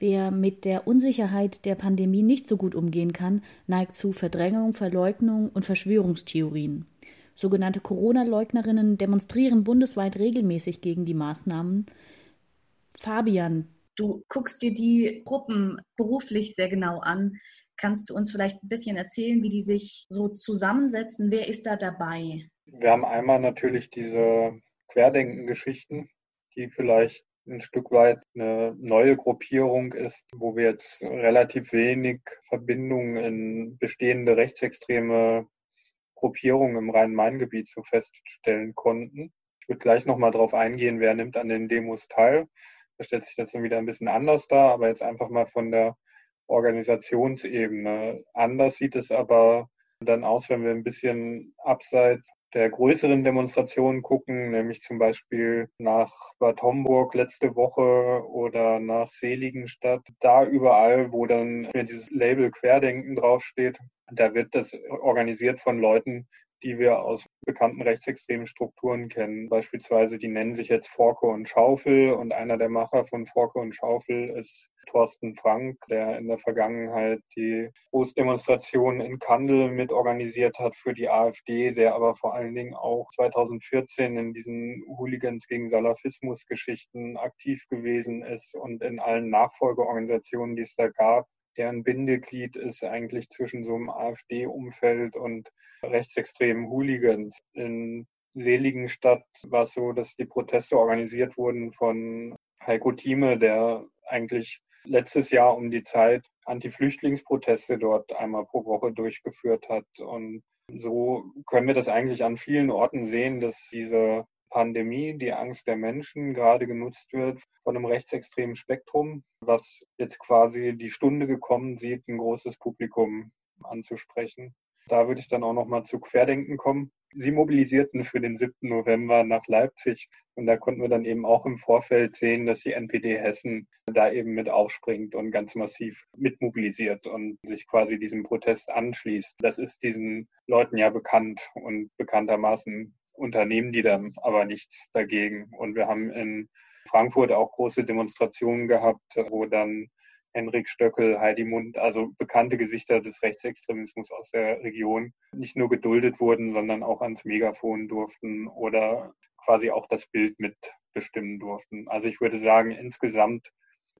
Wer mit der Unsicherheit der Pandemie nicht so gut umgehen kann, neigt zu Verdrängung, Verleugnung und Verschwörungstheorien. Sogenannte Corona-Leugnerinnen demonstrieren bundesweit regelmäßig gegen die Maßnahmen. Fabian, du guckst dir die Gruppen beruflich sehr genau an. Kannst du uns vielleicht ein bisschen erzählen, wie die sich so zusammensetzen? Wer ist da dabei? Wir haben einmal natürlich diese Querdenken-Geschichten, die vielleicht ein Stück weit eine neue Gruppierung ist, wo wir jetzt relativ wenig Verbindungen in bestehende rechtsextreme Gruppierungen im Rhein-Main-Gebiet so feststellen konnten. Ich würde gleich nochmal darauf eingehen, wer nimmt an den Demos teil. Da stellt sich das dann wieder ein bisschen anders dar, aber jetzt einfach mal von der Organisationsebene. Anders sieht es aber dann aus, wenn wir ein bisschen abseits der größeren Demonstrationen gucken, nämlich zum Beispiel nach Bad Homburg letzte Woche oder nach Seligenstadt. Da überall, wo dann dieses Label Querdenken draufsteht, da wird das organisiert von Leuten, die wir aus bekannten rechtsextremen Strukturen kennen. Beispielsweise, die nennen sich jetzt Forke und Schaufel und einer der Macher von Forke und Schaufel ist Thorsten Frank, der in der Vergangenheit die Großdemonstrationen in Kandel mitorganisiert hat für die AfD, der aber vor allen Dingen auch 2014 in diesen Hooligans gegen Salafismus Geschichten aktiv gewesen ist und in allen Nachfolgeorganisationen, die es da gab, deren Bindeglied ist eigentlich zwischen so einem AfD-Umfeld und rechtsextremen Hooligans. In Seligenstadt war es so, dass die Proteste organisiert wurden von Heiko Thieme, der eigentlich letztes Jahr um die Zeit Anti-Flüchtlingsproteste dort einmal pro Woche durchgeführt hat. Und so können wir das eigentlich an vielen Orten sehen, dass diese Pandemie, die Angst der Menschen gerade genutzt wird von einem rechtsextremen Spektrum, was jetzt quasi die Stunde gekommen sieht, ein großes Publikum anzusprechen. Da würde ich dann auch nochmal zu Querdenken kommen. Sie mobilisierten für den 7. November nach Leipzig und da konnten wir dann eben auch im Vorfeld sehen, dass die NPD Hessen da eben mit aufspringt und ganz massiv mitmobilisiert und sich quasi diesem Protest anschließt. Das ist diesen Leuten ja bekannt und bekanntermaßen unternehmen die dann aber nichts dagegen. Und wir haben in Frankfurt auch große Demonstrationen gehabt, wo dann Henrik Stöckel, Heidi Mund, also bekannte Gesichter des Rechtsextremismus aus der Region, nicht nur geduldet wurden, sondern auch ans Megafon durften oder quasi auch das Bild mitbestimmen durften. Also ich würde sagen, insgesamt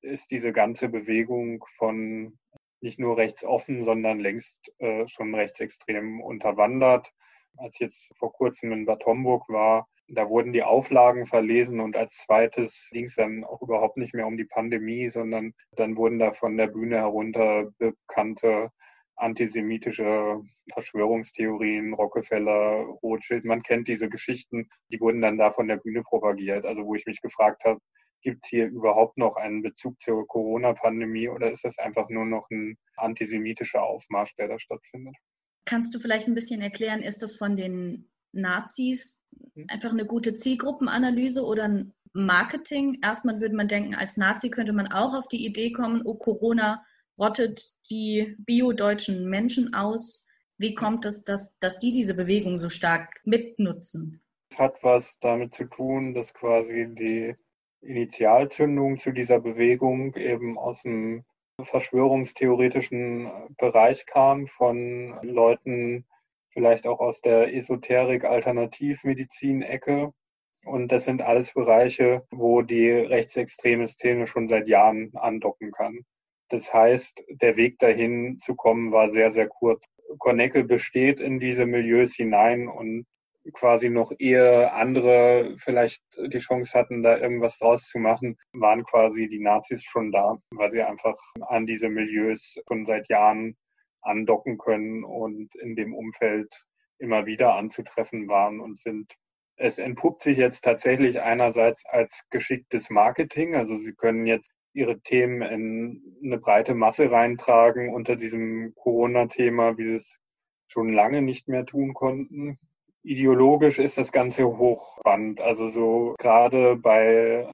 ist diese ganze Bewegung von nicht nur rechtsoffen, sondern längst äh, schon rechtsextrem unterwandert. Als ich jetzt vor kurzem in Bad Homburg war, da wurden die Auflagen verlesen und als zweites ging es dann auch überhaupt nicht mehr um die Pandemie, sondern dann wurden da von der Bühne herunter bekannte antisemitische Verschwörungstheorien, Rockefeller, Rothschild, man kennt diese Geschichten, die wurden dann da von der Bühne propagiert. Also wo ich mich gefragt habe, gibt es hier überhaupt noch einen Bezug zur Corona-Pandemie oder ist das einfach nur noch ein antisemitischer Aufmarsch, der da stattfindet? Kannst du vielleicht ein bisschen erklären, ist das von den Nazis mhm. einfach eine gute Zielgruppenanalyse oder ein Marketing? Erstmal würde man denken, als Nazi könnte man auch auf die Idee kommen, oh, Corona rottet die biodeutschen Menschen aus. Wie kommt es, dass, dass die diese Bewegung so stark mitnutzen? Es hat was damit zu tun, dass quasi die Initialzündung zu dieser Bewegung eben aus dem verschwörungstheoretischen Bereich kam von Leuten, vielleicht auch aus der Esoterik-Alternativmedizin-Ecke. Und das sind alles Bereiche, wo die rechtsextreme Szene schon seit Jahren andocken kann. Das heißt, der Weg dahin zu kommen war sehr, sehr kurz. Kornecke besteht in diese Milieus hinein und quasi noch ehe andere vielleicht die Chance hatten, da irgendwas draus zu machen, waren quasi die Nazis schon da, weil sie einfach an diese Milieus schon seit Jahren andocken können und in dem Umfeld immer wieder anzutreffen waren und sind. Es entpuppt sich jetzt tatsächlich einerseits als geschicktes Marketing. Also sie können jetzt ihre Themen in eine breite Masse reintragen unter diesem Corona-Thema, wie sie es schon lange nicht mehr tun konnten ideologisch ist das Ganze hochspannend. Also so gerade bei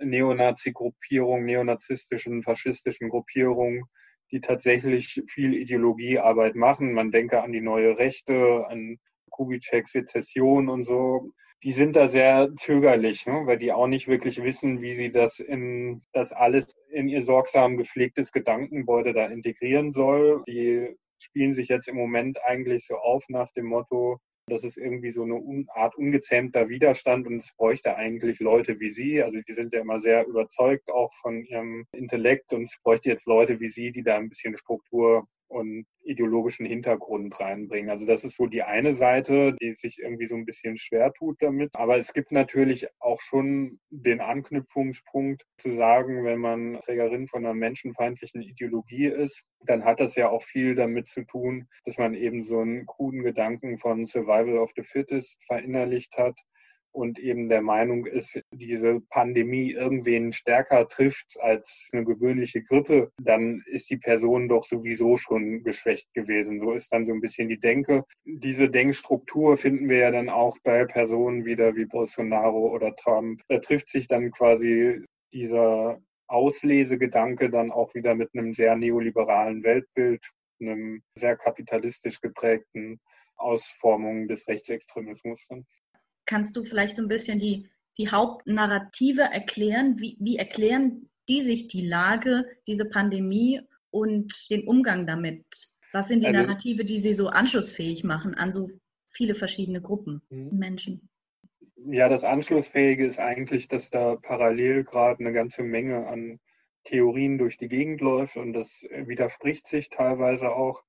Neonazi-Gruppierungen, neonazistischen, faschistischen Gruppierungen, die tatsächlich viel Ideologiearbeit machen. Man denke an die neue Rechte, an Kubitschek Sezession und so, die sind da sehr zögerlich, ne? weil die auch nicht wirklich wissen, wie sie das in das alles in ihr sorgsam gepflegtes Gedankengebäude da integrieren soll. Die spielen sich jetzt im Moment eigentlich so auf nach dem Motto, das ist irgendwie so eine Art ungezähmter Widerstand und es bräuchte eigentlich Leute wie Sie. Also die sind ja immer sehr überzeugt auch von ihrem Intellekt und es bräuchte jetzt Leute wie Sie, die da ein bisschen Struktur und ideologischen Hintergrund reinbringen. Also das ist so die eine Seite, die sich irgendwie so ein bisschen schwer tut damit. Aber es gibt natürlich auch schon den Anknüpfungspunkt zu sagen, wenn man Trägerin von einer menschenfeindlichen Ideologie ist, dann hat das ja auch viel damit zu tun, dass man eben so einen kruden Gedanken von Survival of the Fittest verinnerlicht hat und eben der Meinung ist, diese Pandemie irgendwen stärker trifft als eine gewöhnliche Grippe, dann ist die Person doch sowieso schon geschwächt gewesen. So ist dann so ein bisschen die Denke. Diese Denkstruktur finden wir ja dann auch bei Personen wieder wie Bolsonaro oder Trump. Da trifft sich dann quasi dieser Auslesegedanke dann auch wieder mit einem sehr neoliberalen Weltbild, einem sehr kapitalistisch geprägten Ausformung des Rechtsextremismus. Kannst du vielleicht so ein bisschen die, die Hauptnarrative erklären? Wie, wie erklären die sich die Lage, diese Pandemie und den Umgang damit? Was sind die also, Narrative, die sie so anschlussfähig machen an so viele verschiedene Gruppen mhm. Menschen? Ja, das Anschlussfähige ist eigentlich, dass da parallel gerade eine ganze Menge an Theorien durch die Gegend läuft und das widerspricht sich teilweise auch.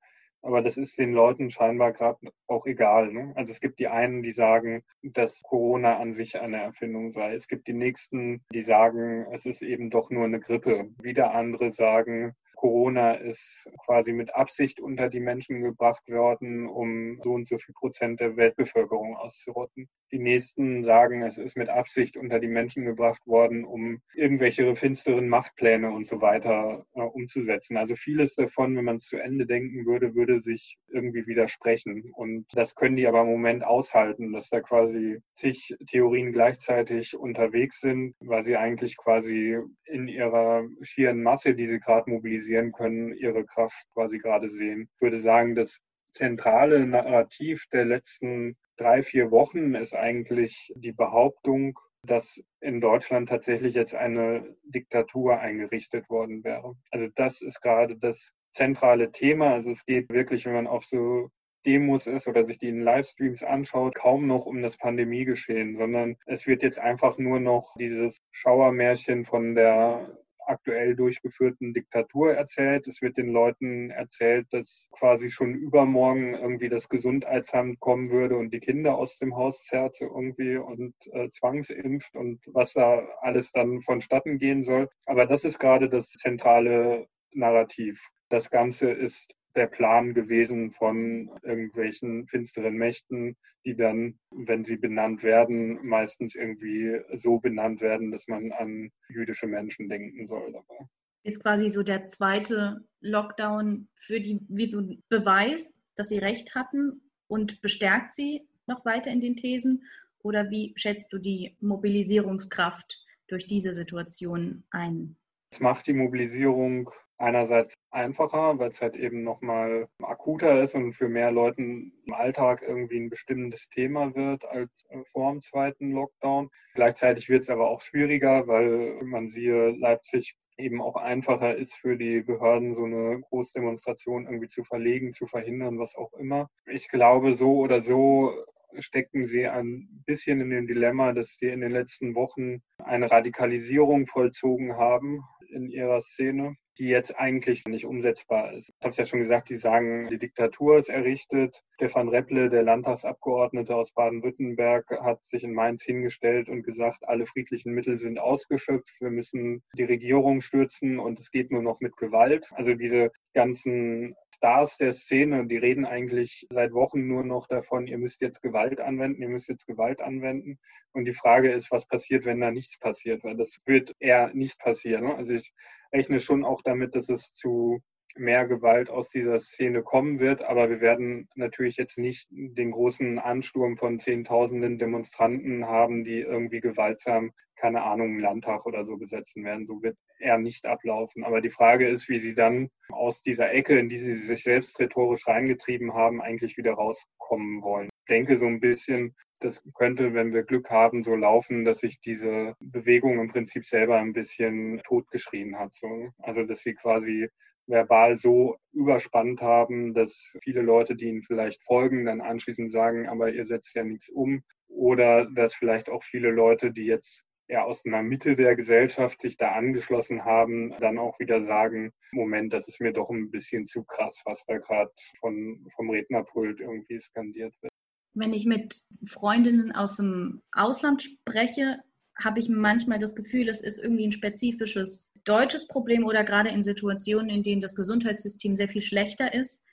Aber das ist den Leuten scheinbar gerade auch egal. Ne? Also es gibt die einen, die sagen, dass Corona an sich eine Erfindung sei. Es gibt die nächsten, die sagen, es ist eben doch nur eine Grippe. Wieder andere sagen, Corona ist quasi mit Absicht unter die Menschen gebracht worden, um so und so viel Prozent der Weltbevölkerung auszurotten. Die nächsten sagen, es ist mit Absicht unter die Menschen gebracht worden, um irgendwelche finsteren Machtpläne und so weiter äh, umzusetzen. Also vieles davon, wenn man es zu Ende denken würde, würde sich irgendwie widersprechen. Und das können die aber im Moment aushalten, dass da quasi zig Theorien gleichzeitig unterwegs sind, weil sie eigentlich quasi in ihrer schieren Masse, die sie gerade mobilisieren können, ihre Kraft quasi gerade sehen. Ich würde sagen, das zentrale Narrativ der letzten drei, vier Wochen ist eigentlich die Behauptung, dass in Deutschland tatsächlich jetzt eine Diktatur eingerichtet worden wäre. Also das ist gerade das zentrale Thema. Also es geht wirklich, wenn man auf so Demos ist oder sich die in Livestreams anschaut, kaum noch um das Pandemiegeschehen, sondern es wird jetzt einfach nur noch dieses Schauermärchen von der aktuell durchgeführten Diktatur erzählt. Es wird den Leuten erzählt, dass quasi schon übermorgen irgendwie das Gesundheitsamt kommen würde und die Kinder aus dem Haus zerrt irgendwie und äh, zwangsimpft und was da alles dann vonstatten gehen soll. Aber das ist gerade das zentrale Narrativ. Das Ganze ist der Plan gewesen von irgendwelchen finsteren Mächten, die dann, wenn sie benannt werden, meistens irgendwie so benannt werden, dass man an jüdische Menschen denken soll dabei. Ist quasi so der zweite Lockdown für die, wie so ein Beweis, dass sie recht hatten und bestärkt sie noch weiter in den Thesen? Oder wie schätzt du die Mobilisierungskraft durch diese Situation ein? Es macht die Mobilisierung einerseits einfacher, weil es halt eben nochmal akuter ist und für mehr Leuten im Alltag irgendwie ein bestimmendes Thema wird als äh, vor dem zweiten Lockdown. Gleichzeitig wird es aber auch schwieriger, weil man siehe Leipzig eben auch einfacher ist für die Behörden, so eine Großdemonstration irgendwie zu verlegen, zu verhindern, was auch immer. Ich glaube, so oder so stecken sie ein bisschen in dem Dilemma, dass sie in den letzten Wochen eine Radikalisierung vollzogen haben in ihrer Szene die jetzt eigentlich nicht umsetzbar ist. Ich habe es ja schon gesagt, die sagen, die Diktatur ist errichtet. Stefan Repple, der Landtagsabgeordnete aus Baden-Württemberg, hat sich in Mainz hingestellt und gesagt, alle friedlichen Mittel sind ausgeschöpft. Wir müssen die Regierung stürzen und es geht nur noch mit Gewalt. Also diese ganzen Stars der Szene, die reden eigentlich seit Wochen nur noch davon, ihr müsst jetzt Gewalt anwenden, ihr müsst jetzt Gewalt anwenden. Und die Frage ist, was passiert, wenn da nichts passiert? Weil das wird eher nicht passieren. Also ich rechne schon auch damit, dass es zu mehr Gewalt aus dieser Szene kommen wird. Aber wir werden natürlich jetzt nicht den großen Ansturm von Zehntausenden Demonstranten haben, die irgendwie gewaltsam, keine Ahnung, im Landtag oder so besetzen werden. So wird er nicht ablaufen. Aber die Frage ist, wie sie dann aus dieser Ecke, in die sie sich selbst rhetorisch reingetrieben haben, eigentlich wieder rauskommen wollen. denke so ein bisschen, das könnte, wenn wir Glück haben, so laufen, dass sich diese Bewegung im Prinzip selber ein bisschen totgeschrien hat. So. Also dass sie quasi verbal so überspannt haben, dass viele Leute, die ihnen vielleicht folgen, dann anschließend sagen, aber ihr setzt ja nichts um. Oder dass vielleicht auch viele Leute, die jetzt eher aus einer Mitte der Gesellschaft sich da angeschlossen haben, dann auch wieder sagen, Moment, das ist mir doch ein bisschen zu krass, was da gerade vom Rednerpult irgendwie skandiert wird. Wenn ich mit Freundinnen aus dem Ausland spreche, habe ich manchmal das Gefühl, es ist irgendwie ein spezifisches deutsches Problem oder gerade in Situationen, in denen das Gesundheitssystem sehr viel schlechter ist,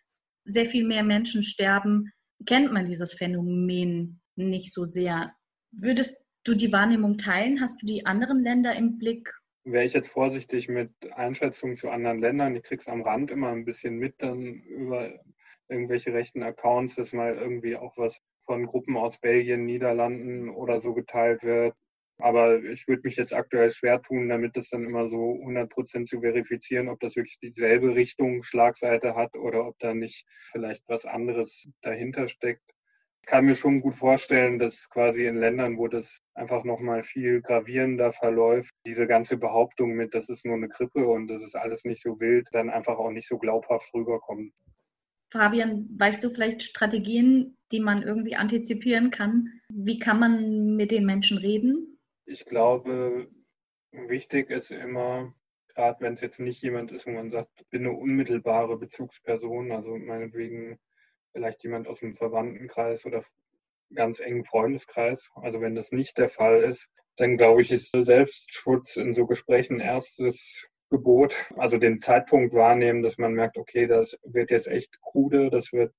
sehr viel mehr Menschen sterben, kennt man dieses Phänomen nicht so sehr. Würdest du die Wahrnehmung teilen? Hast du die anderen Länder im Blick? Wäre ich jetzt vorsichtig mit Einschätzungen zu anderen Ländern. Ich kriege es am Rand immer ein bisschen mit dann über irgendwelche rechten Accounts, dass mal irgendwie auch was von Gruppen aus Belgien, Niederlanden oder so geteilt wird. Aber ich würde mich jetzt aktuell schwer tun, damit das dann immer so 100 Prozent zu verifizieren, ob das wirklich dieselbe Richtung Schlagseite hat oder ob da nicht vielleicht was anderes dahinter steckt. Ich kann mir schon gut vorstellen, dass quasi in Ländern, wo das einfach nochmal viel gravierender verläuft, diese ganze Behauptung mit, das ist nur eine Grippe und das ist alles nicht so wild, dann einfach auch nicht so glaubhaft rüberkommt. Fabian, weißt du vielleicht Strategien, die man irgendwie antizipieren kann? Wie kann man mit den Menschen reden? Ich glaube, wichtig ist immer, gerade wenn es jetzt nicht jemand ist, wo man sagt, ich bin eine unmittelbare Bezugsperson, also meinetwegen vielleicht jemand aus dem Verwandtenkreis oder ganz engen Freundeskreis. Also wenn das nicht der Fall ist, dann glaube ich, ist Selbstschutz in so Gesprächen erstes Gebot, also den Zeitpunkt wahrnehmen, dass man merkt, okay, das wird jetzt echt krude, das wird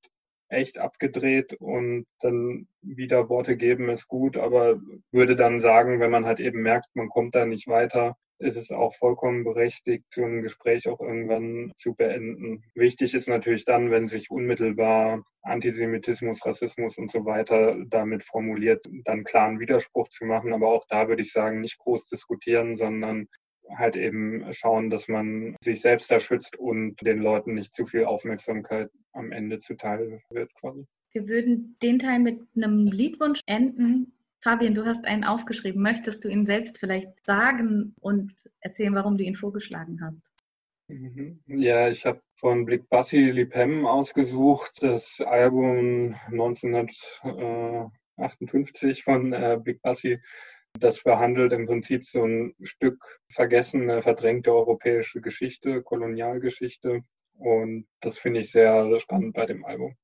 echt abgedreht und dann wieder Worte geben ist gut, aber würde dann sagen, wenn man halt eben merkt, man kommt da nicht weiter, ist es auch vollkommen berechtigt, so ein Gespräch auch irgendwann zu beenden. Wichtig ist natürlich dann, wenn sich unmittelbar Antisemitismus, Rassismus und so weiter damit formuliert, dann klaren Widerspruch zu machen. Aber auch da würde ich sagen, nicht groß diskutieren, sondern halt eben schauen, dass man sich selbst da schützt und den Leuten nicht zu viel Aufmerksamkeit am Ende zuteil wird quasi. Wir würden den Teil mit einem Liedwunsch enden. Fabian, du hast einen aufgeschrieben. Möchtest du ihn selbst vielleicht sagen und erzählen, warum du ihn vorgeschlagen hast? Mhm. Ja, ich habe von Blick Bassi Lipem ausgesucht, das Album 1958 von äh, Big Bassi das behandelt im Prinzip so ein Stück vergessene, verdrängte europäische Geschichte, Kolonialgeschichte. Und das finde ich sehr spannend bei dem Album.